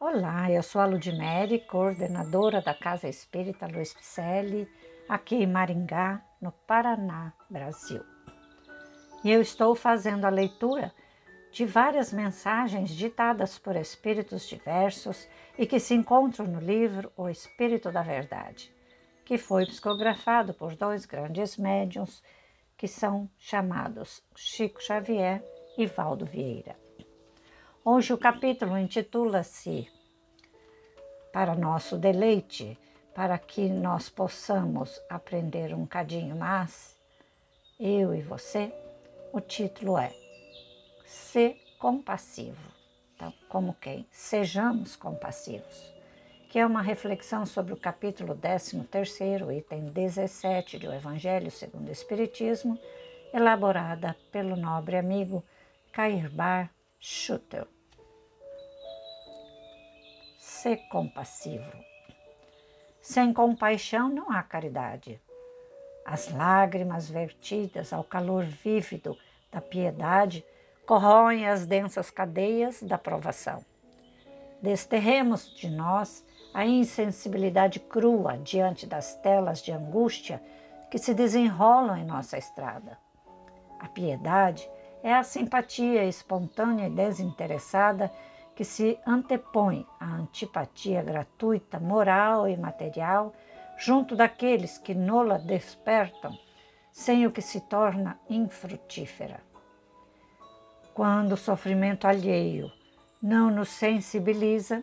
Olá, eu sou a Ludmere, coordenadora da Casa Espírita Luiz Picelli, aqui em Maringá, no Paraná, Brasil. E eu estou fazendo a leitura de várias mensagens ditadas por espíritos diversos e que se encontram no livro O Espírito da Verdade, que foi psicografado por dois grandes médiums que são chamados Chico Xavier e Valdo Vieira. Hoje o capítulo intitula-se Para nosso deleite, para que nós possamos aprender um cadinho mais, eu e você. O título é Ser compassivo. Então, como quem? Sejamos compassivos. Que é uma reflexão sobre o capítulo 13, item 17 do Evangelho segundo o Espiritismo, elaborada pelo nobre amigo Cairbar Schutter ser compassivo. Sem compaixão não há caridade. As lágrimas vertidas ao calor vívido da piedade corroem as densas cadeias da provação. Desterremos de nós a insensibilidade crua diante das telas de angústia que se desenrolam em nossa estrada. A piedade é a simpatia espontânea e desinteressada que se antepõe à antipatia gratuita, moral e material, junto daqueles que nola despertam, sem o que se torna infrutífera. Quando o sofrimento alheio não nos sensibiliza,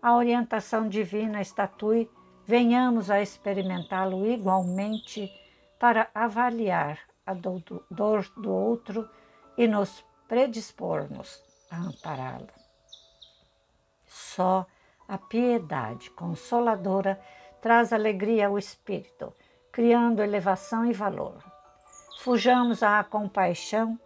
a orientação divina estatui, venhamos a experimentá-lo igualmente para avaliar a dor do outro e nos predispormos a ampará-lo. Só a piedade consoladora traz alegria ao espírito, criando elevação e valor. Fujamos à compaixão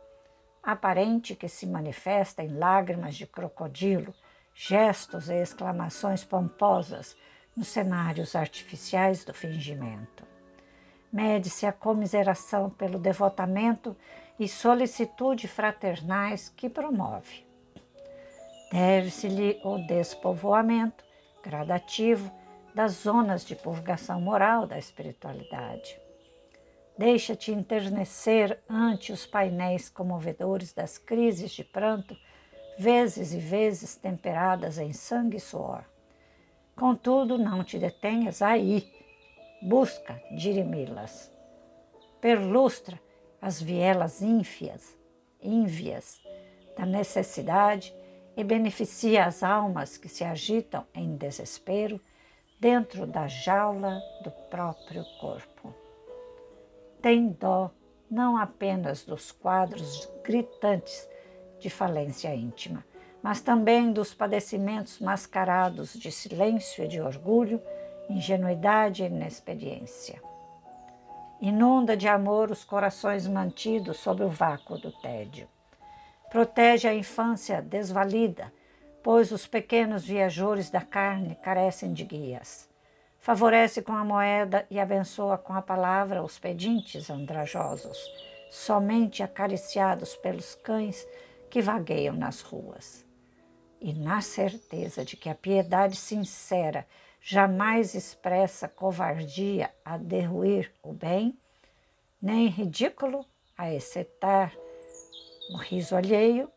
aparente que se manifesta em lágrimas de crocodilo, gestos e exclamações pomposas nos cenários artificiais do fingimento. Mede-se a comiseração pelo devotamento e solicitude fraternais que promove. Deve-se-lhe o despovoamento gradativo das zonas de purgação moral da espiritualidade. Deixa-te enternecer ante os painéis comovedores das crises de pranto, vezes e vezes temperadas em sangue e suor. Contudo, não te detenhas aí, busca dirimi-las. Perlustra as vielas ínfias, ínvias da necessidade e beneficia as almas que se agitam em desespero dentro da jaula do próprio corpo. Tem dó não apenas dos quadros gritantes de falência íntima, mas também dos padecimentos mascarados de silêncio e de orgulho, ingenuidade e inexperiência. Inunda de amor os corações mantidos sob o vácuo do tédio Protege a infância desvalida, pois os pequenos viajores da carne carecem de guias. Favorece com a moeda e abençoa com a palavra os pedintes andrajosos, somente acariciados pelos cães que vagueiam nas ruas. E na certeza de que a piedade sincera jamais expressa covardia a derruir o bem, nem ridículo a excetar o riso alheio,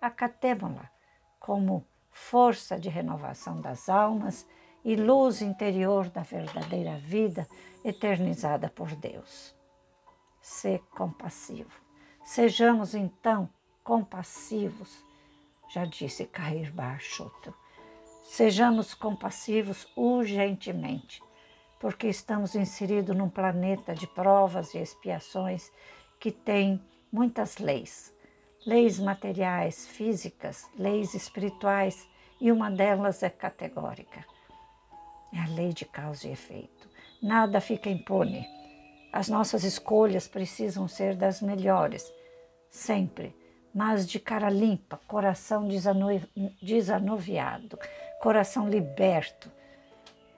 acatemo-la como força de renovação das almas e luz interior da verdadeira vida eternizada por Deus. Ser compassivo. Sejamos então compassivos, já disse Cair Barchoto. Sejamos compassivos urgentemente, porque estamos inseridos num planeta de provas e expiações que tem muitas leis, leis materiais, físicas, leis espirituais, e uma delas é categórica. É a lei de causa e efeito. Nada fica impune. As nossas escolhas precisam ser das melhores, sempre, mas de cara limpa, coração desanuviado, coração liberto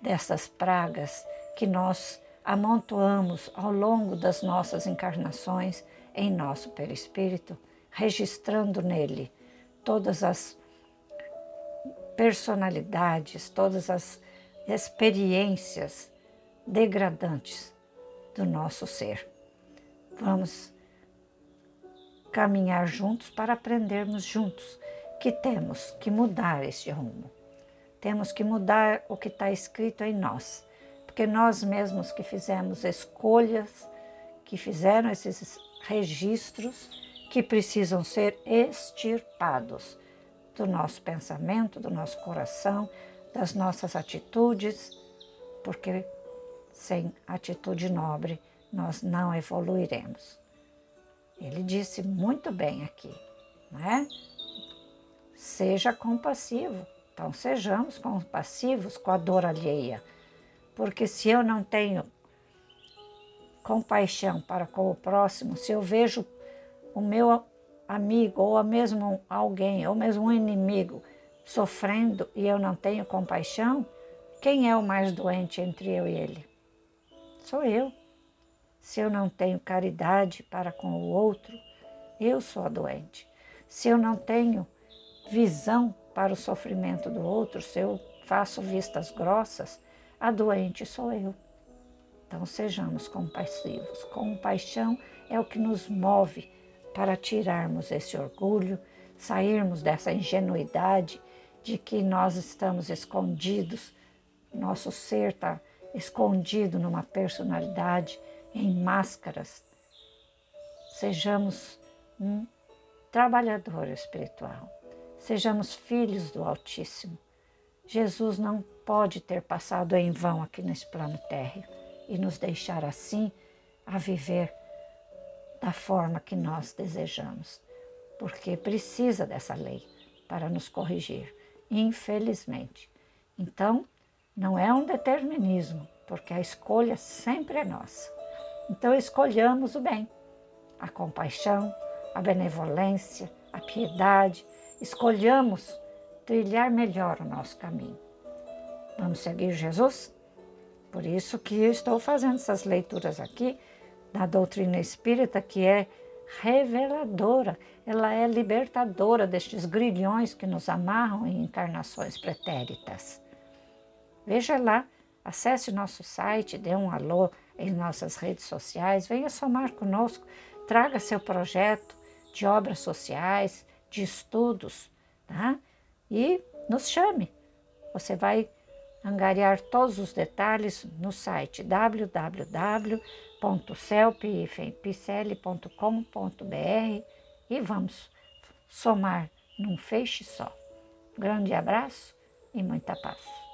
dessas pragas que nós amontoamos ao longo das nossas encarnações em nosso perispírito, registrando nele todas as personalidades, todas as experiências degradantes do nosso ser. Vamos caminhar juntos para aprendermos juntos que temos que mudar este rumo. Temos que mudar o que está escrito em nós, porque nós mesmos que fizemos escolhas, que fizeram esses registros que precisam ser extirpados do nosso pensamento, do nosso coração, das nossas atitudes, porque sem atitude nobre nós não evoluiremos. Ele disse muito bem aqui, não é? Seja compassivo. Então, sejamos compassivos com a dor alheia, porque se eu não tenho compaixão para com o próximo, se eu vejo o meu amigo ou mesmo alguém ou mesmo um inimigo sofrendo e eu não tenho compaixão, quem é o mais doente entre eu e ele? Sou eu. Se eu não tenho caridade para com o outro, eu sou a doente. Se eu não tenho visão para o sofrimento do outro, se eu faço vistas grossas, a doente sou eu. Então sejamos compassivos. Compaixão é o que nos move para tirarmos esse orgulho, sairmos dessa ingenuidade de que nós estamos escondidos, nosso ser está escondido numa personalidade, em máscaras. Sejamos um trabalhador espiritual, sejamos filhos do Altíssimo. Jesus não pode ter passado em vão aqui nesse plano térreo e nos deixar assim a viver da forma que nós desejamos, porque precisa dessa lei para nos corrigir, infelizmente. Então, não é um determinismo, porque a escolha sempre é nossa. Então, escolhamos o bem, a compaixão, a benevolência, a piedade, escolhamos trilhar melhor o nosso caminho. Vamos seguir Jesus? Por isso que eu estou fazendo essas leituras aqui da doutrina espírita, que é reveladora, ela é libertadora destes grilhões que nos amarram em encarnações pretéritas. Veja lá, acesse nosso site, dê um alô em nossas redes sociais, venha somar conosco, traga seu projeto de obras sociais, de estudos, tá? E nos chame. Você vai angariar todos os detalhes no site www.celpicele.com.br e vamos somar num feixe só. Grande abraço e muita paz.